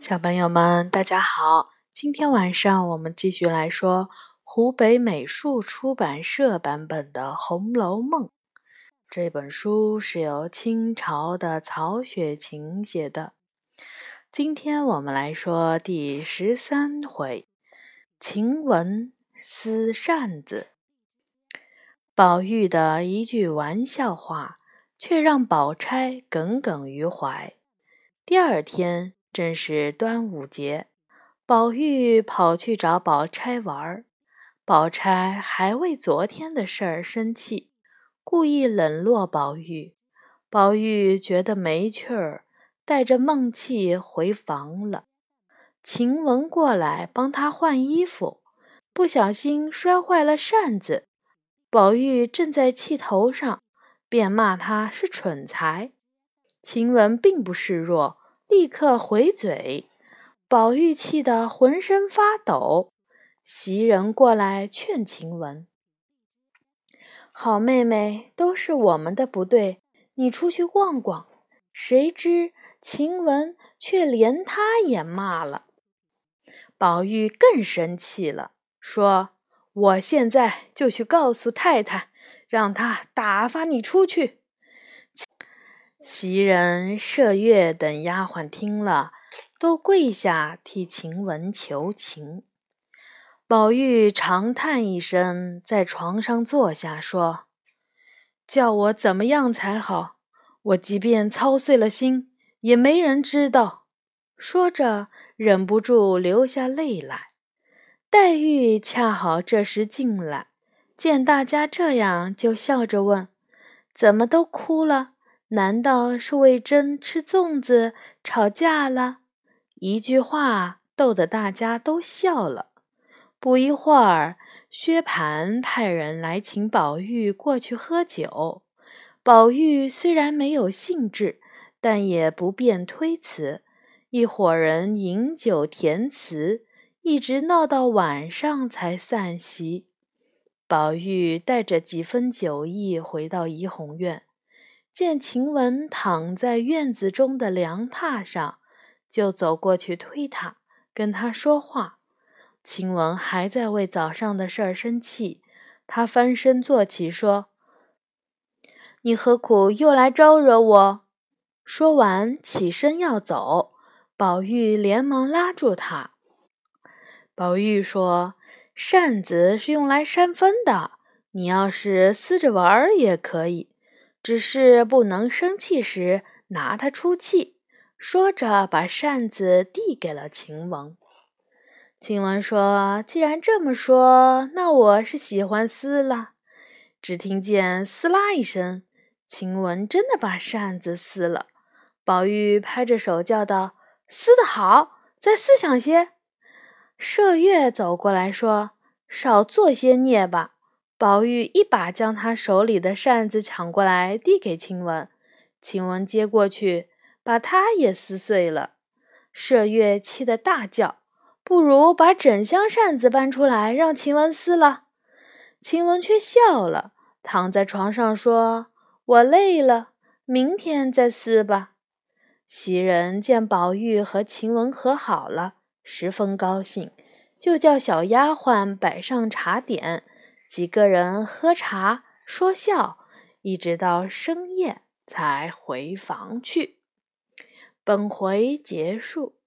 小朋友们，大家好！今天晚上我们继续来说湖北美术出版社版本的《红楼梦》。这本书是由清朝的曹雪芹写的。今天我们来说第十三回：晴雯撕扇子。宝玉的一句玩笑话，却让宝钗耿耿于怀。第二天。正是端午节，宝玉跑去找宝钗玩儿，宝钗还为昨天的事儿生气，故意冷落宝玉。宝玉觉得没趣儿，带着闷气回房了。晴雯过来帮他换衣服，不小心摔坏了扇子。宝玉正在气头上，便骂他是蠢材。晴雯并不示弱。立刻回嘴，宝玉气得浑身发抖。袭人过来劝晴雯：“好妹妹，都是我们的不对，你出去逛逛。”谁知晴雯却连他也骂了。宝玉更生气了，说：“我现在就去告诉太太，让她打发你出去。”袭人、麝月等丫鬟听了，都跪下替晴雯求情。宝玉长叹一声，在床上坐下，说：“叫我怎么样才好？我即便操碎了心，也没人知道。”说着，忍不住流下泪来。黛玉恰好这时进来，见大家这样，就笑着问：“怎么都哭了？”难道是魏征吃粽子吵架了？一句话逗得大家都笑了。不一会儿，薛蟠派人来请宝玉过去喝酒。宝玉虽然没有兴致，但也不便推辞。一伙人饮酒填词，一直闹到晚上才散席。宝玉带着几分酒意回到怡红院。见晴雯躺在院子中的凉榻上，就走过去推她，跟她说话。晴雯还在为早上的事儿生气，她翻身坐起说：“你何苦又来招惹我？”说完起身要走，宝玉连忙拉住她。宝玉说：“扇子是用来扇风的，你要是撕着玩儿也可以。”只是不能生气时拿它出气。说着，把扇子递给了晴雯。晴雯说：“既然这么说，那我是喜欢撕了。”只听见“撕拉”一声，晴雯真的把扇子撕了。宝玉拍着手叫道：“撕得好，再撕响些。”麝月走过来说：“少做些孽吧。”宝玉一把将他手里的扇子抢过来，递给晴雯。晴雯接过去，把它也撕碎了。麝月气得大叫：“不如把整箱扇子搬出来，让晴雯撕了。”晴雯却笑了，躺在床上说：“我累了，明天再撕吧。”袭人见宝玉和晴雯和好了，十分高兴，就叫小丫鬟摆上茶点。几个人喝茶说笑，一直到深夜才回房去。本回结束。